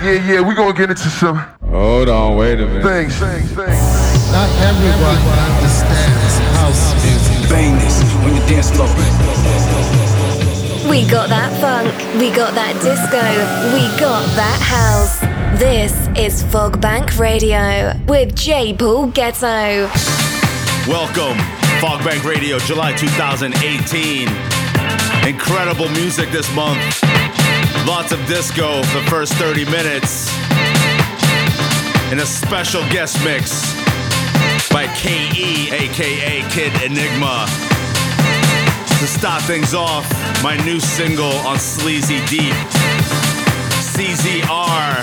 Yeah, yeah, we gonna get into some. Hold on, wait a minute. Things, things, things. Not everyone understands house music. Bang this on your dance floor. We got that funk, we got that disco, we got that house. This is Fogbank Radio with J. Paul Getto. Welcome, Fogbank Radio, July 2018. Incredible music this month. Lots of disco for the first 30 minutes. And a special guest mix by KE, aka Kid Enigma. To start things off, my new single on Sleazy Deep. CZR,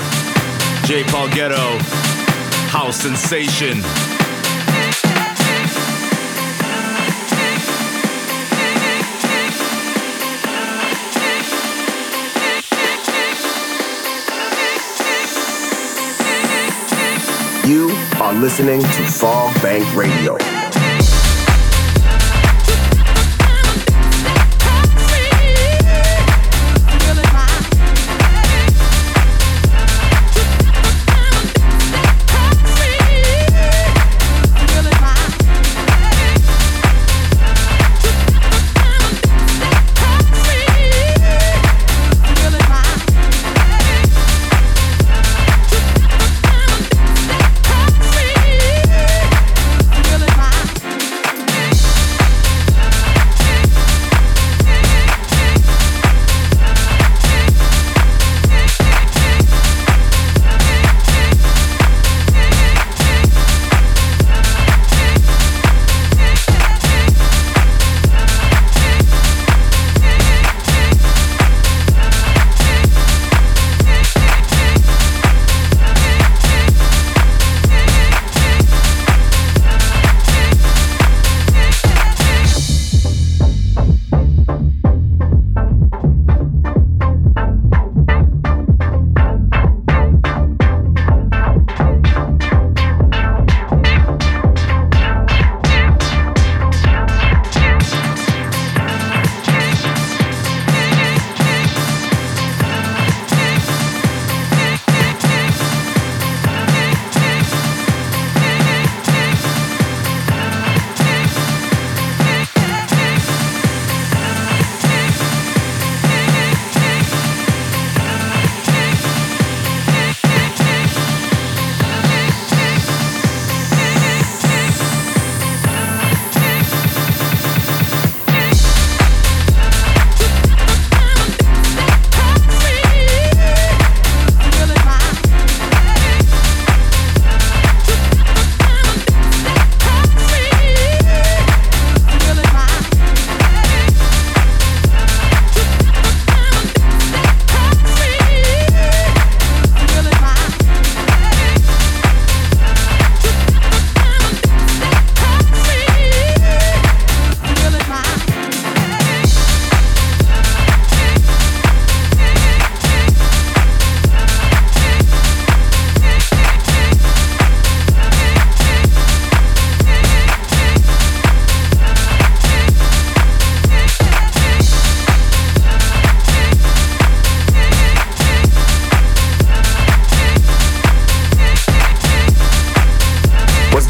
J. Paul Getto, House Sensation. You are listening to Fogbank Radio.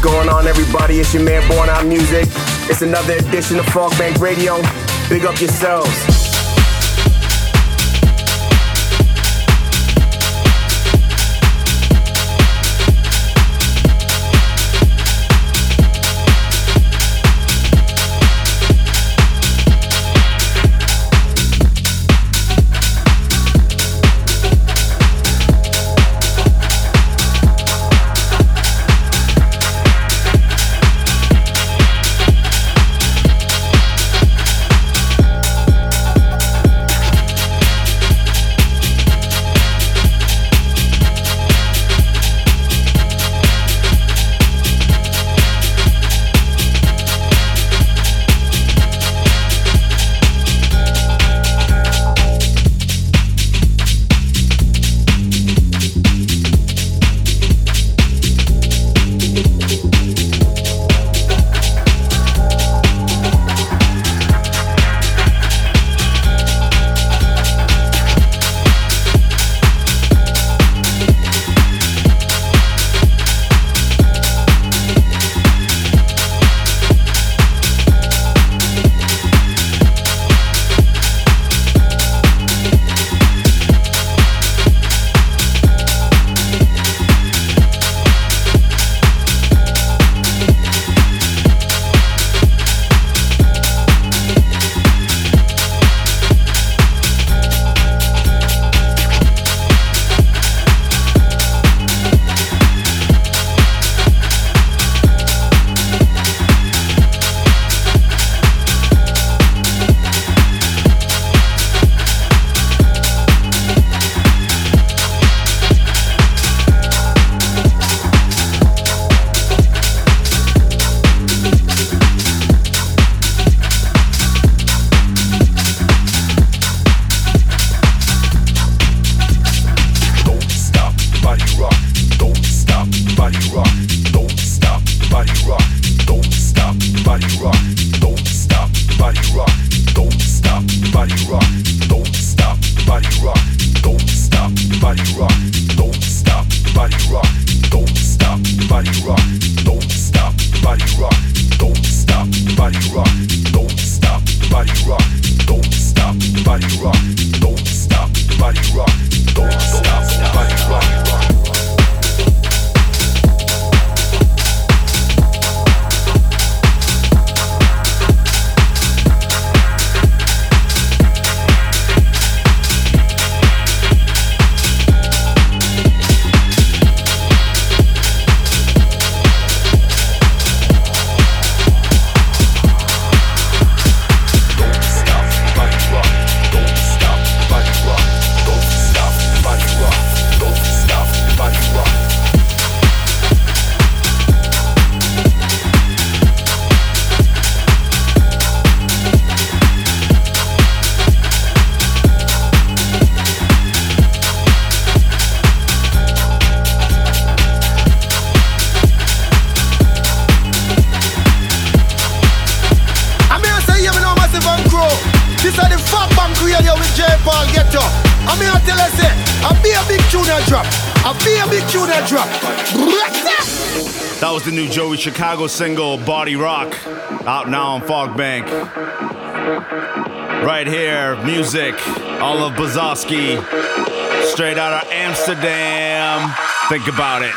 Going on, everybody? It's your man Born Out Music. It's another edition of Fogbank Radio. Big up yourselves. Chicago single Body Rock, out now on Fogbank. Right here, Mvzzik, all of Bazowski, straight out of Amsterdam. Think about it.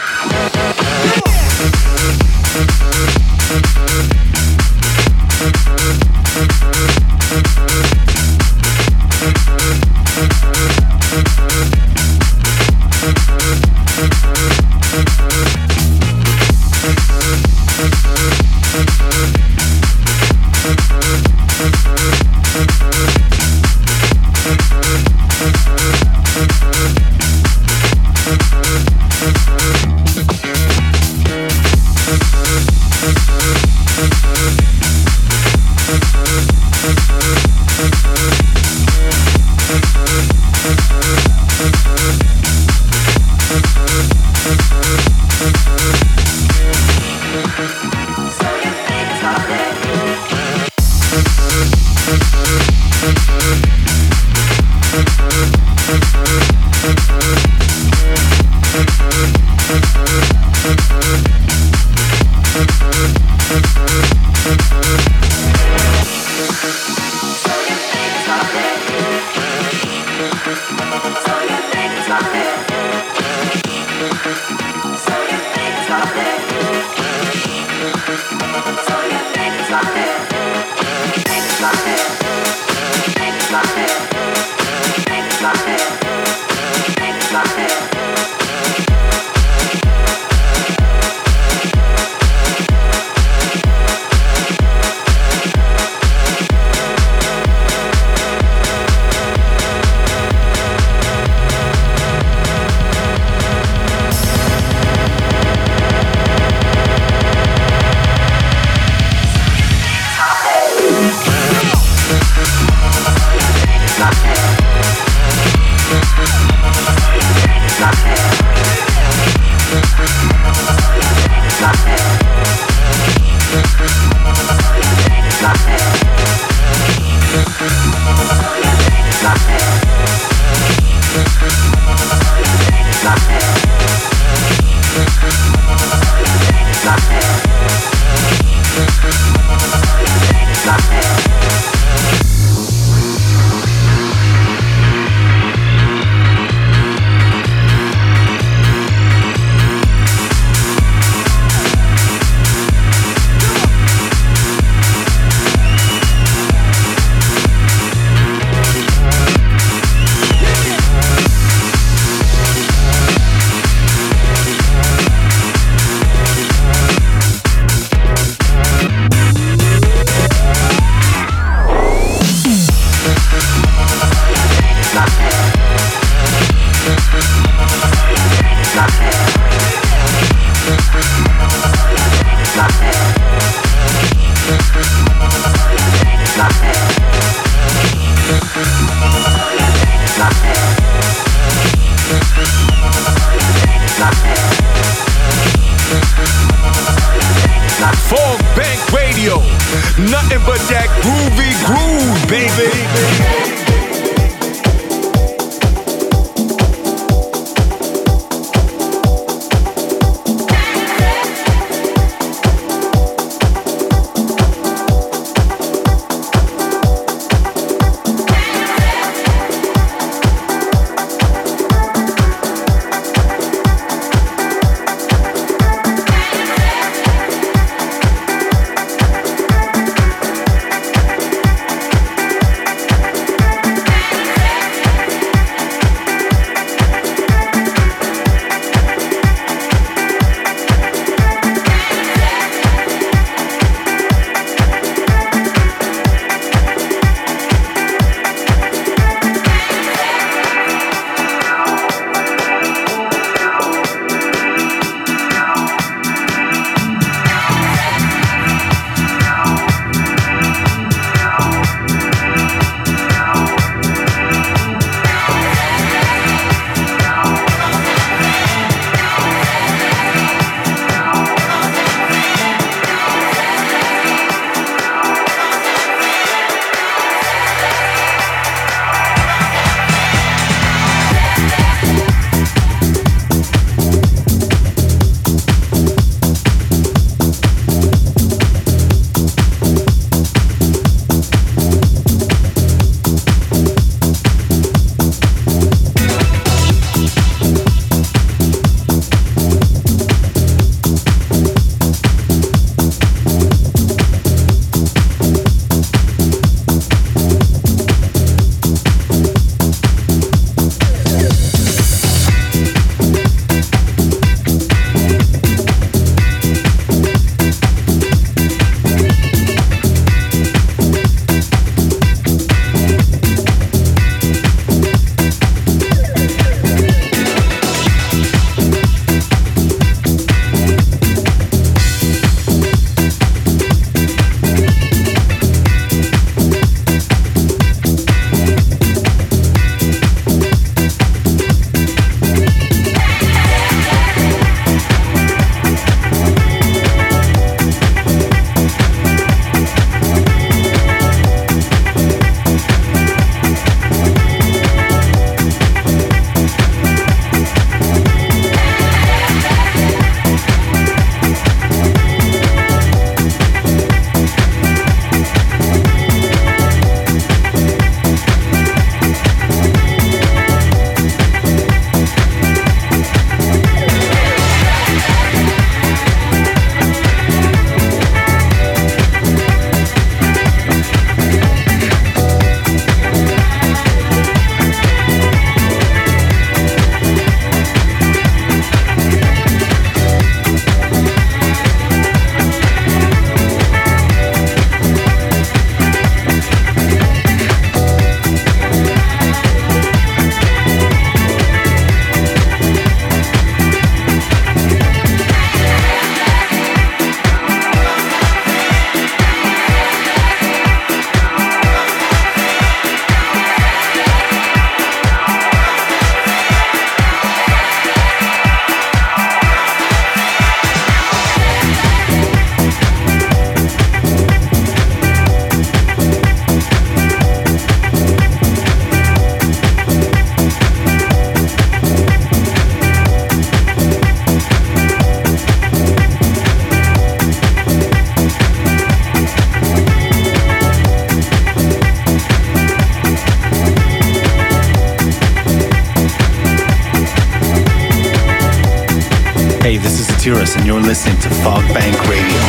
This and you're listening to Fog Bank Radio.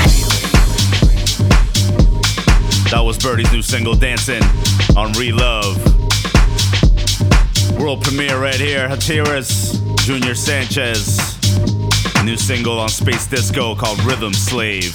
That was Birdee's new single, Dancing on Relove. World premiere right here. Hatiras, Junior Sanchez. New single on Spacedisco called Rhythm Slave.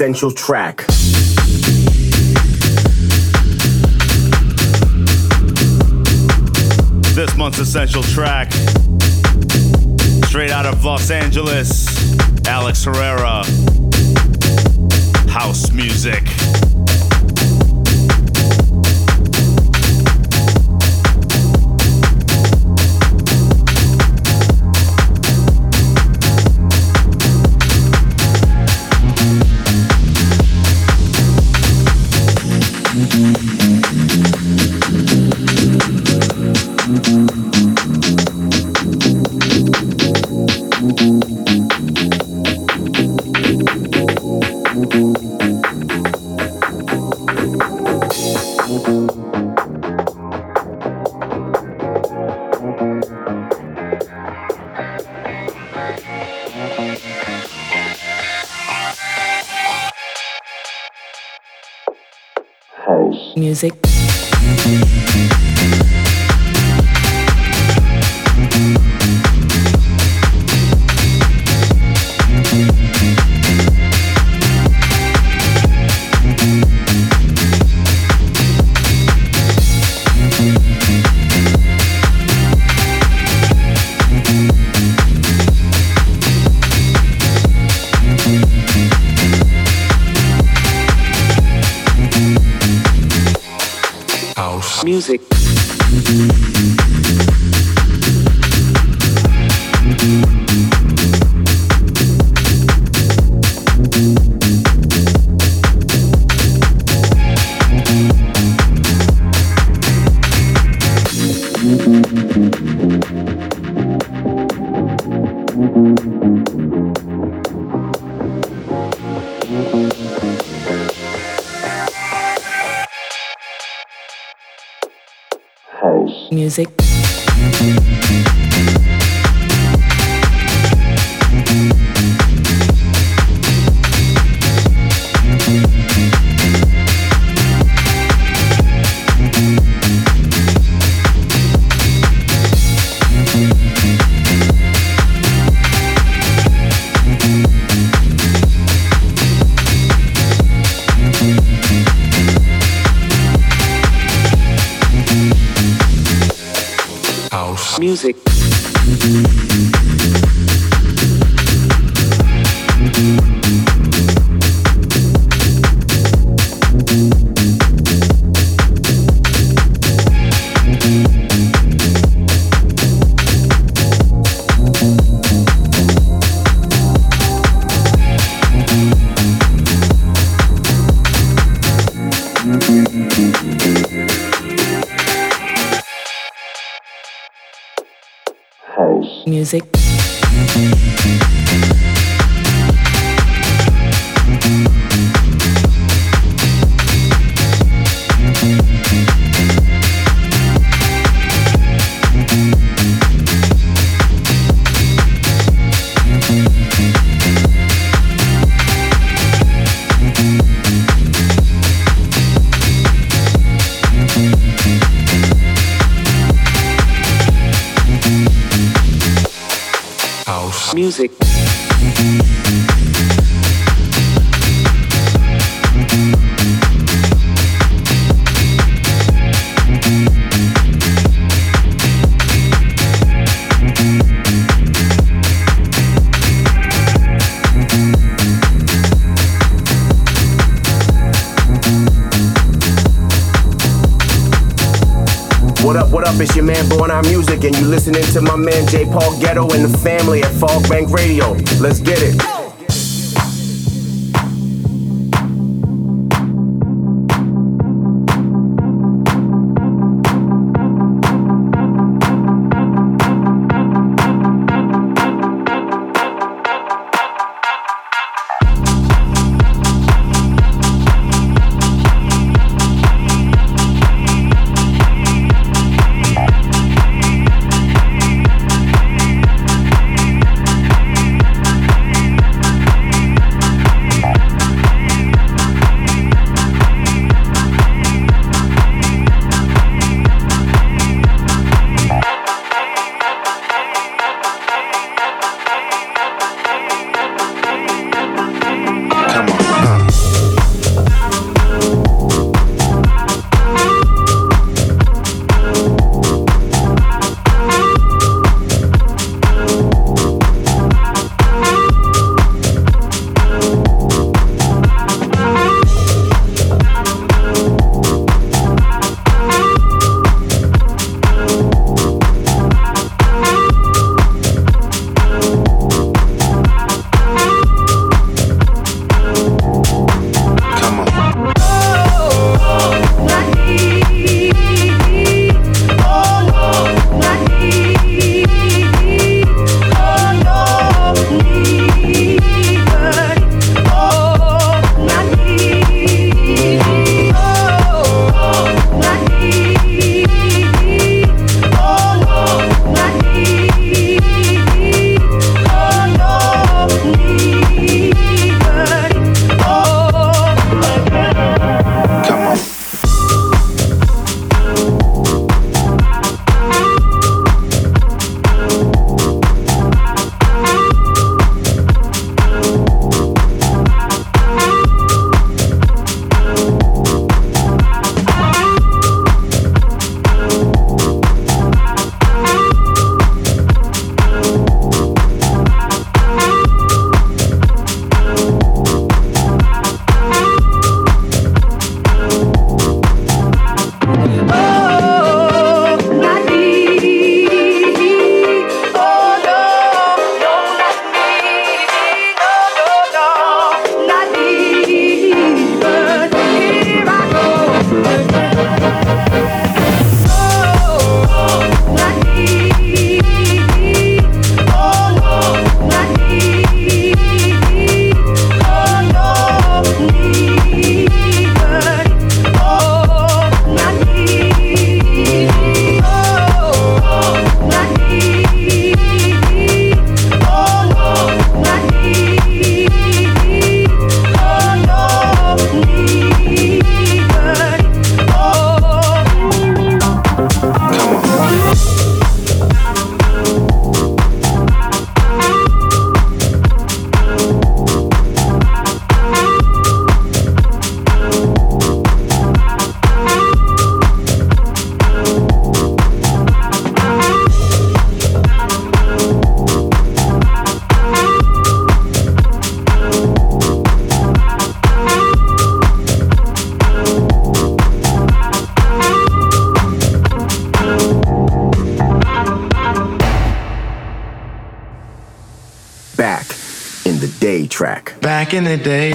Essential Track. This month's Essential Track, straight out of Los Angeles, Alex Herrera, House Music. It's your man Born Our Music, and you listening to my man J. Paul Getto and the family at Fogbank Radio. Let's get it. The day.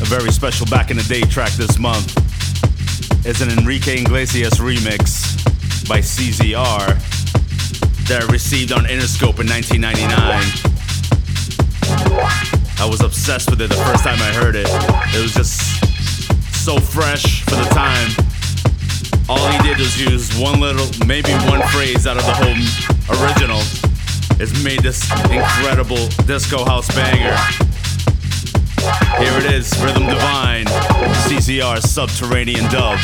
A very special back in the day track this month is an Enrique Iglesias remix by CZR that I received on Interscope in 1999. I was obsessed with it the first time I heard it. It was just so fresh for the time. All he did was use one little, maybe one phrase out of the whole original. It's made this incredible disco house banger. Here it is, Rhythm Divine, CZR Subterranean Dub.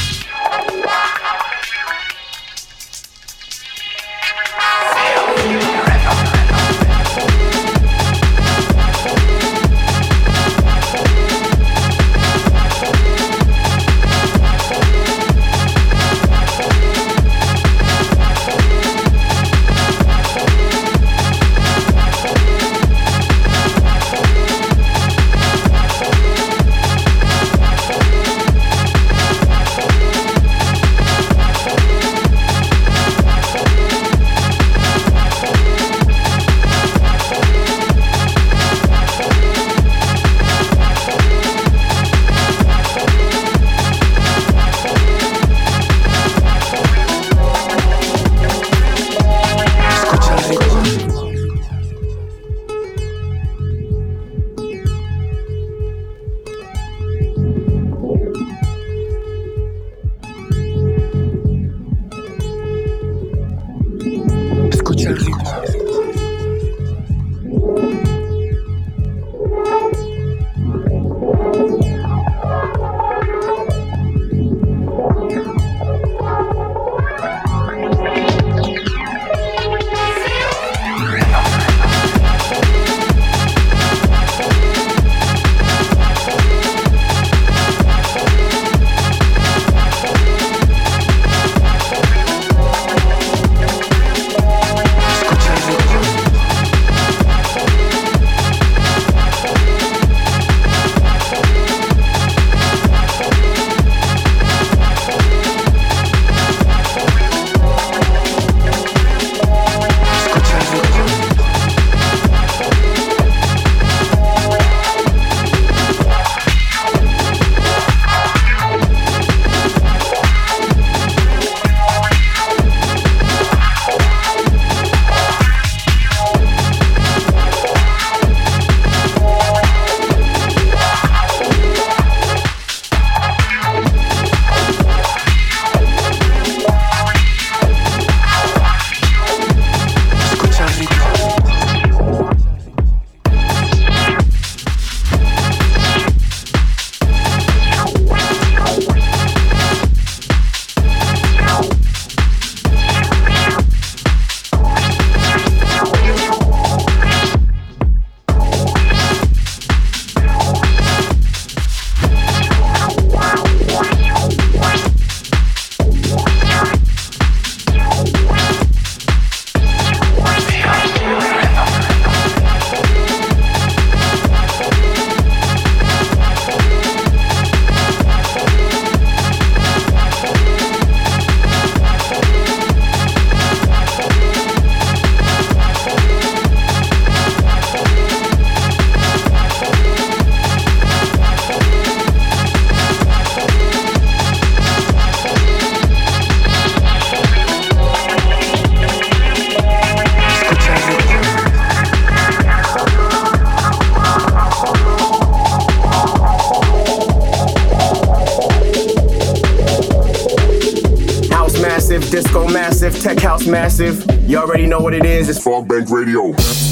Bank Radio.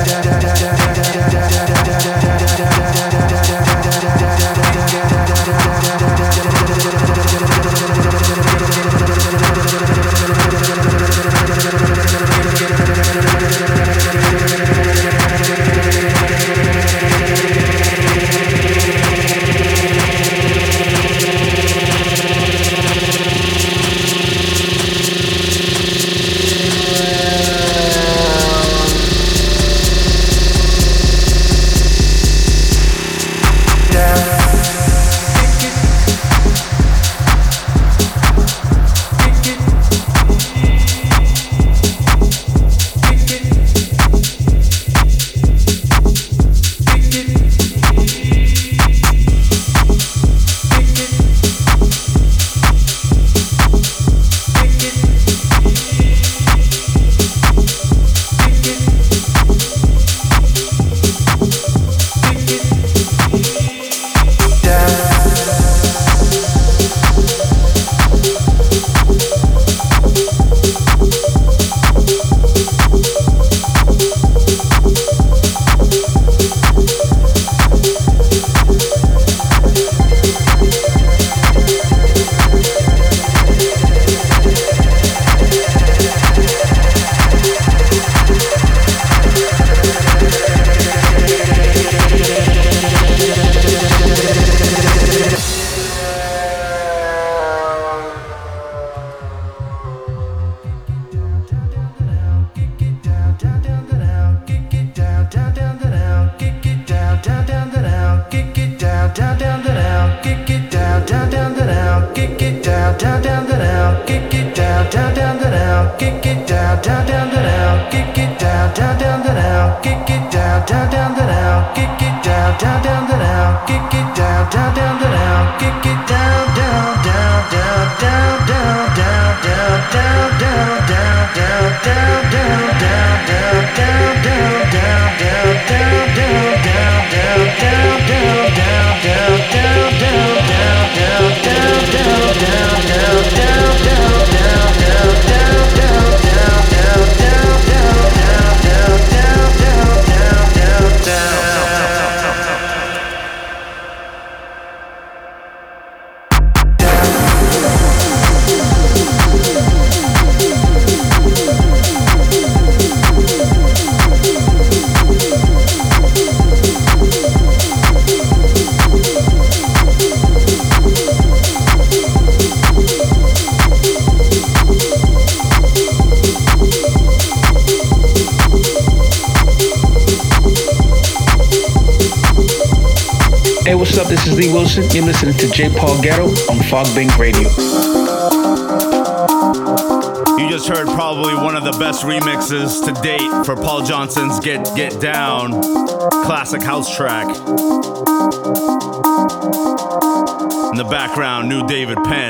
Get Get Down classic house track. In the background, new David Penn.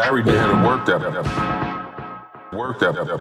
Larry didn't work that. Work that.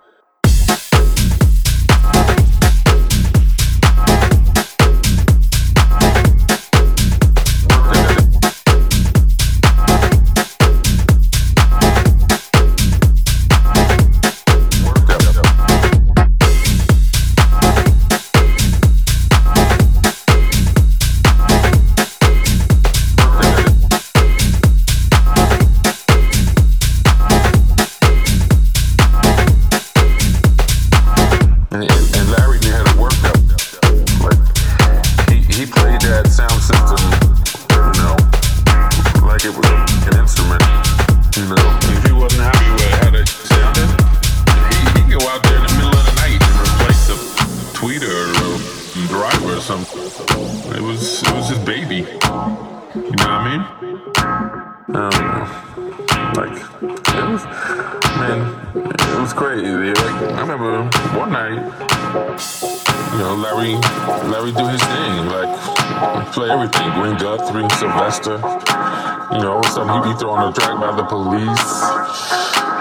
you throw on a track by the police.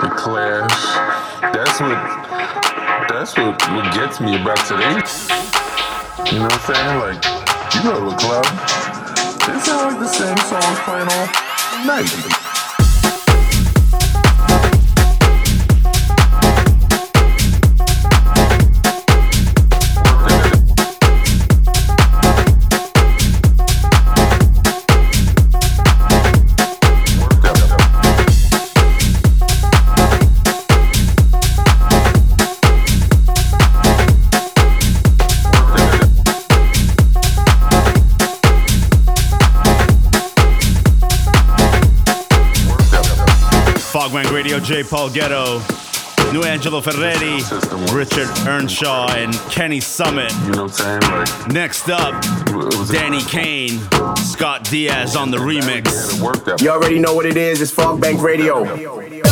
The clash. That's what that's what, what gets me about today. You know what I'm saying? Like, you go to a club, it sounds like the same songs playing all night. DJ Paul Getto, New Angelo Ferreri, Richard Earnshaw, and Kenny Summit. You know what I'm saying? Like, Next up, Danny Kane, Scott Diaz on the remix. You already know what it is. It's Fogbank Radio.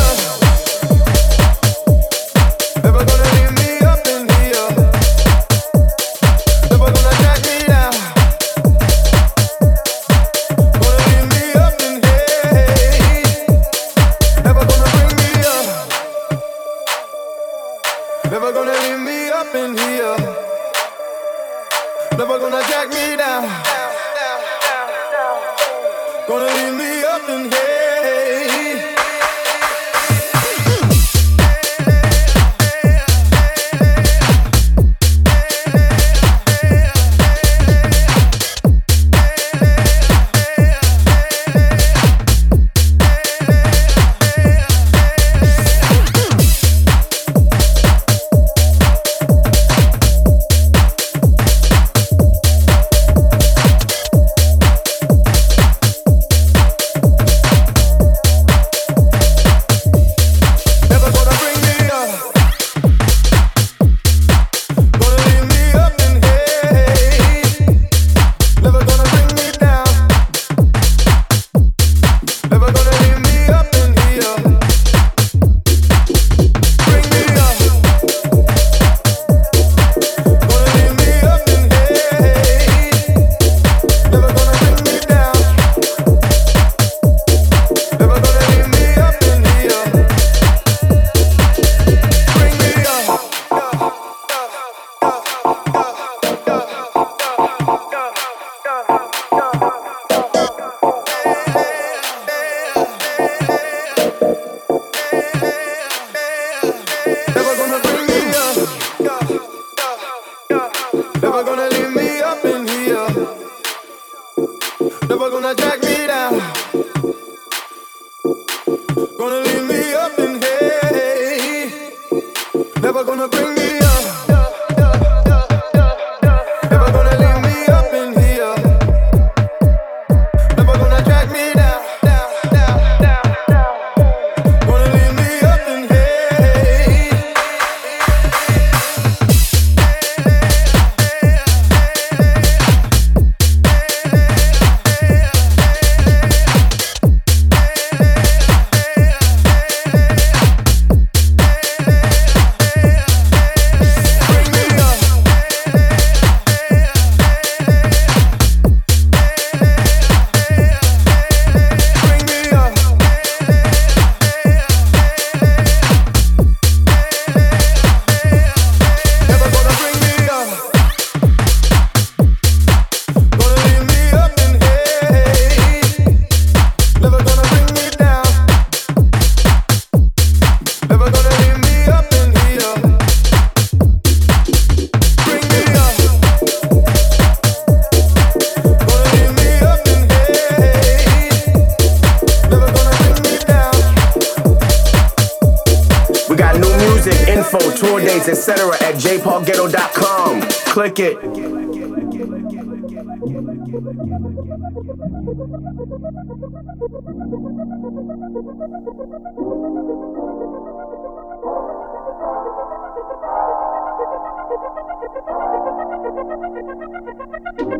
Thank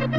you.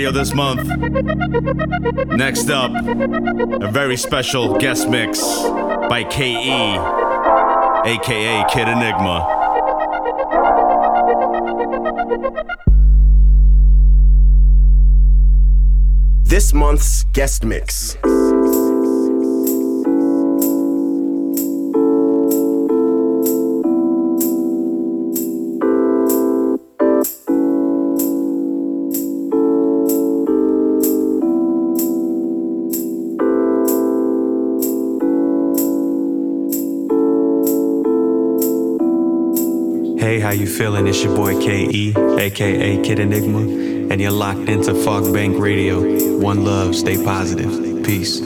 Radio this month. Next up, a very special guest mix by KE, aka Kid Enigma. This month's guest mix. how you feeling? It's your boy KE, aka Kid Enigma, and you're locked into Fogbank Radio. One love, stay positive. Peace.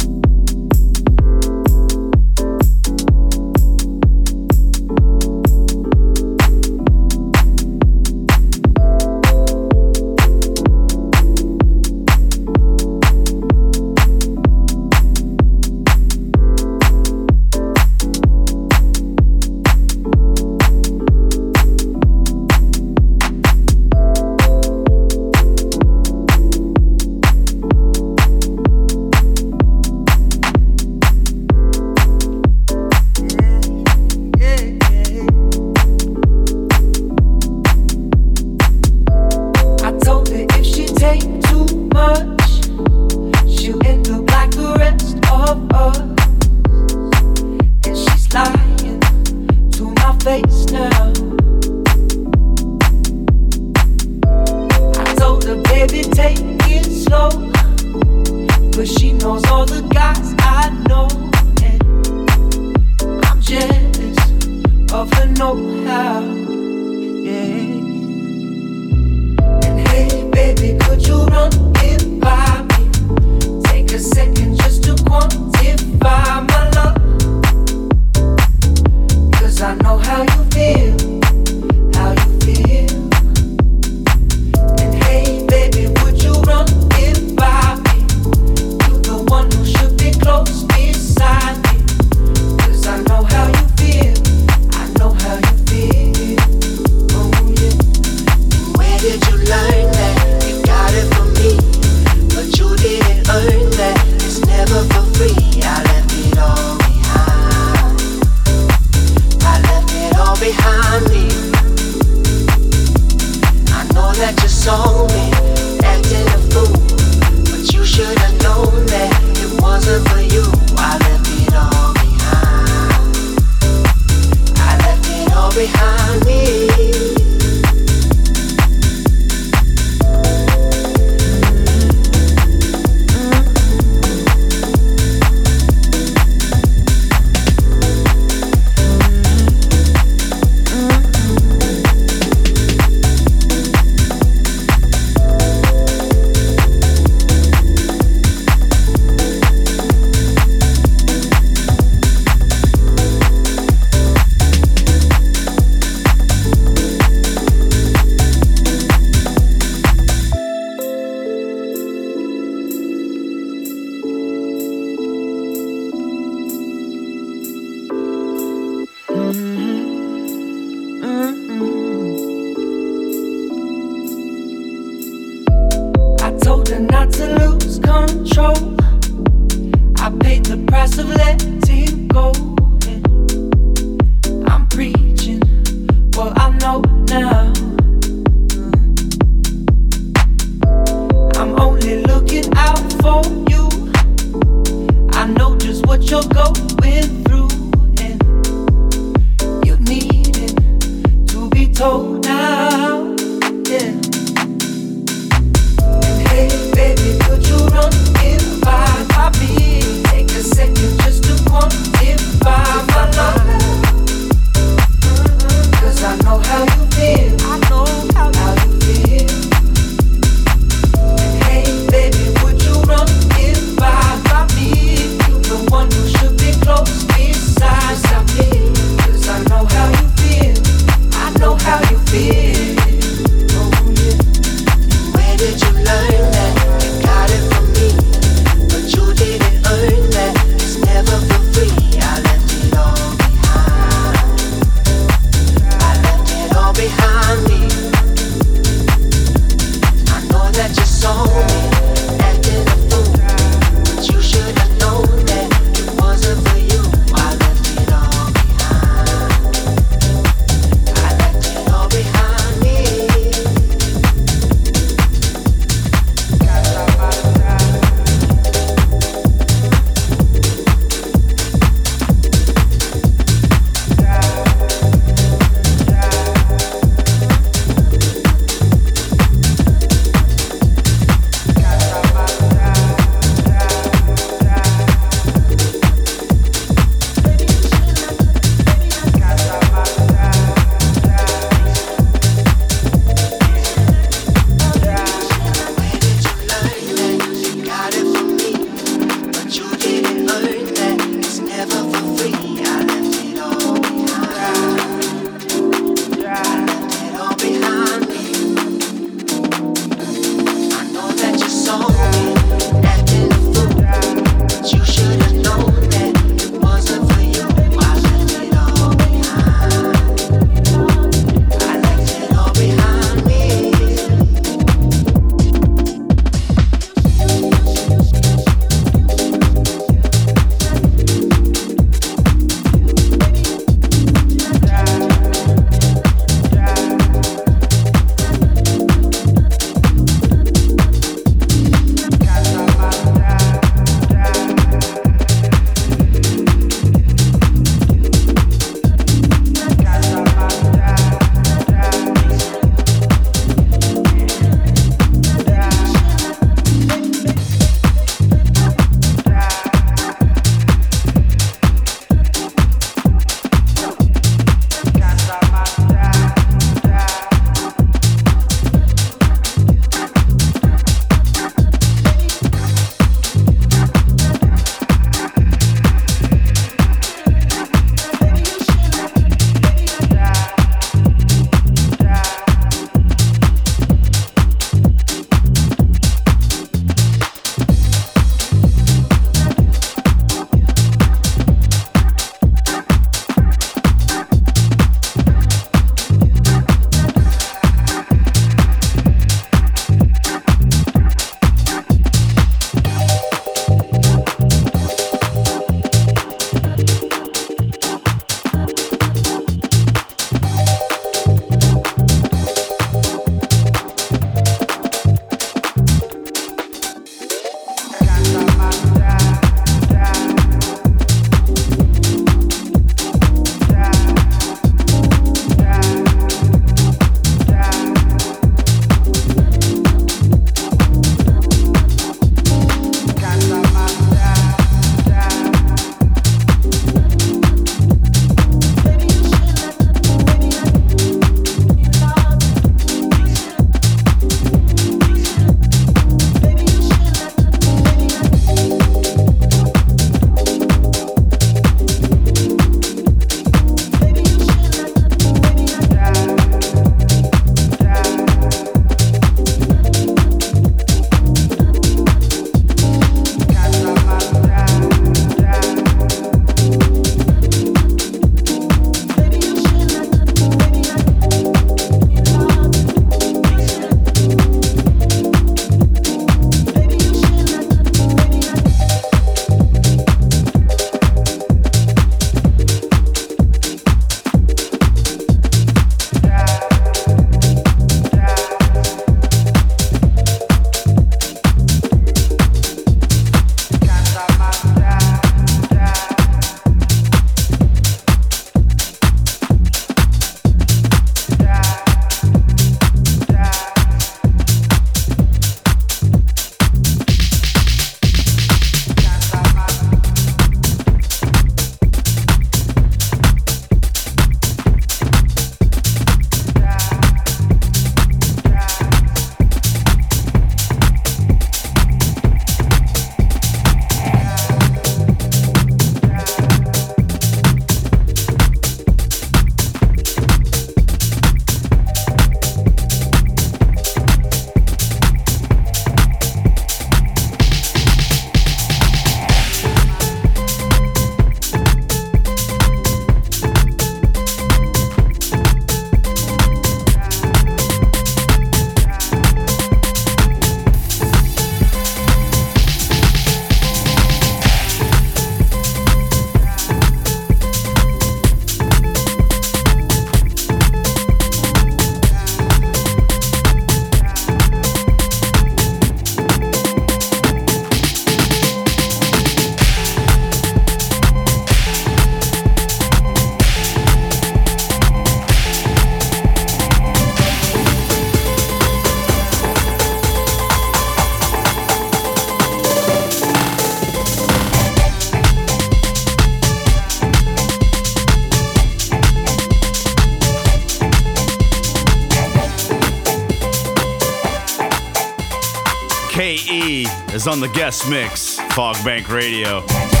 Is on the guest mix, Fogbank Radio.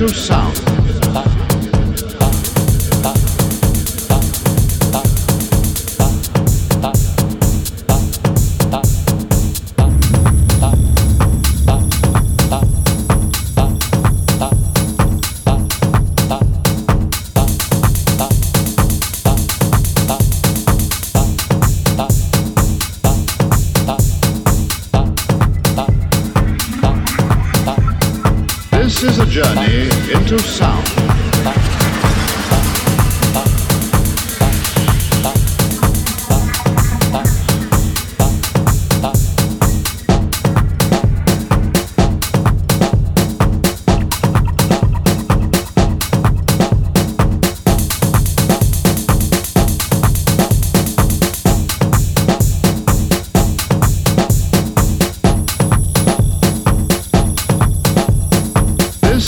Journey into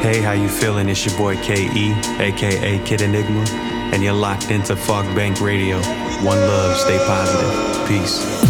Hey, how you feeling? It's your boy KE, aka Kid Enigma, and you're locked into Fog Bank Radio. One love, stay positive. Peace.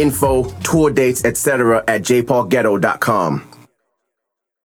Info, tour dates, etc. at jpaulgetto.com.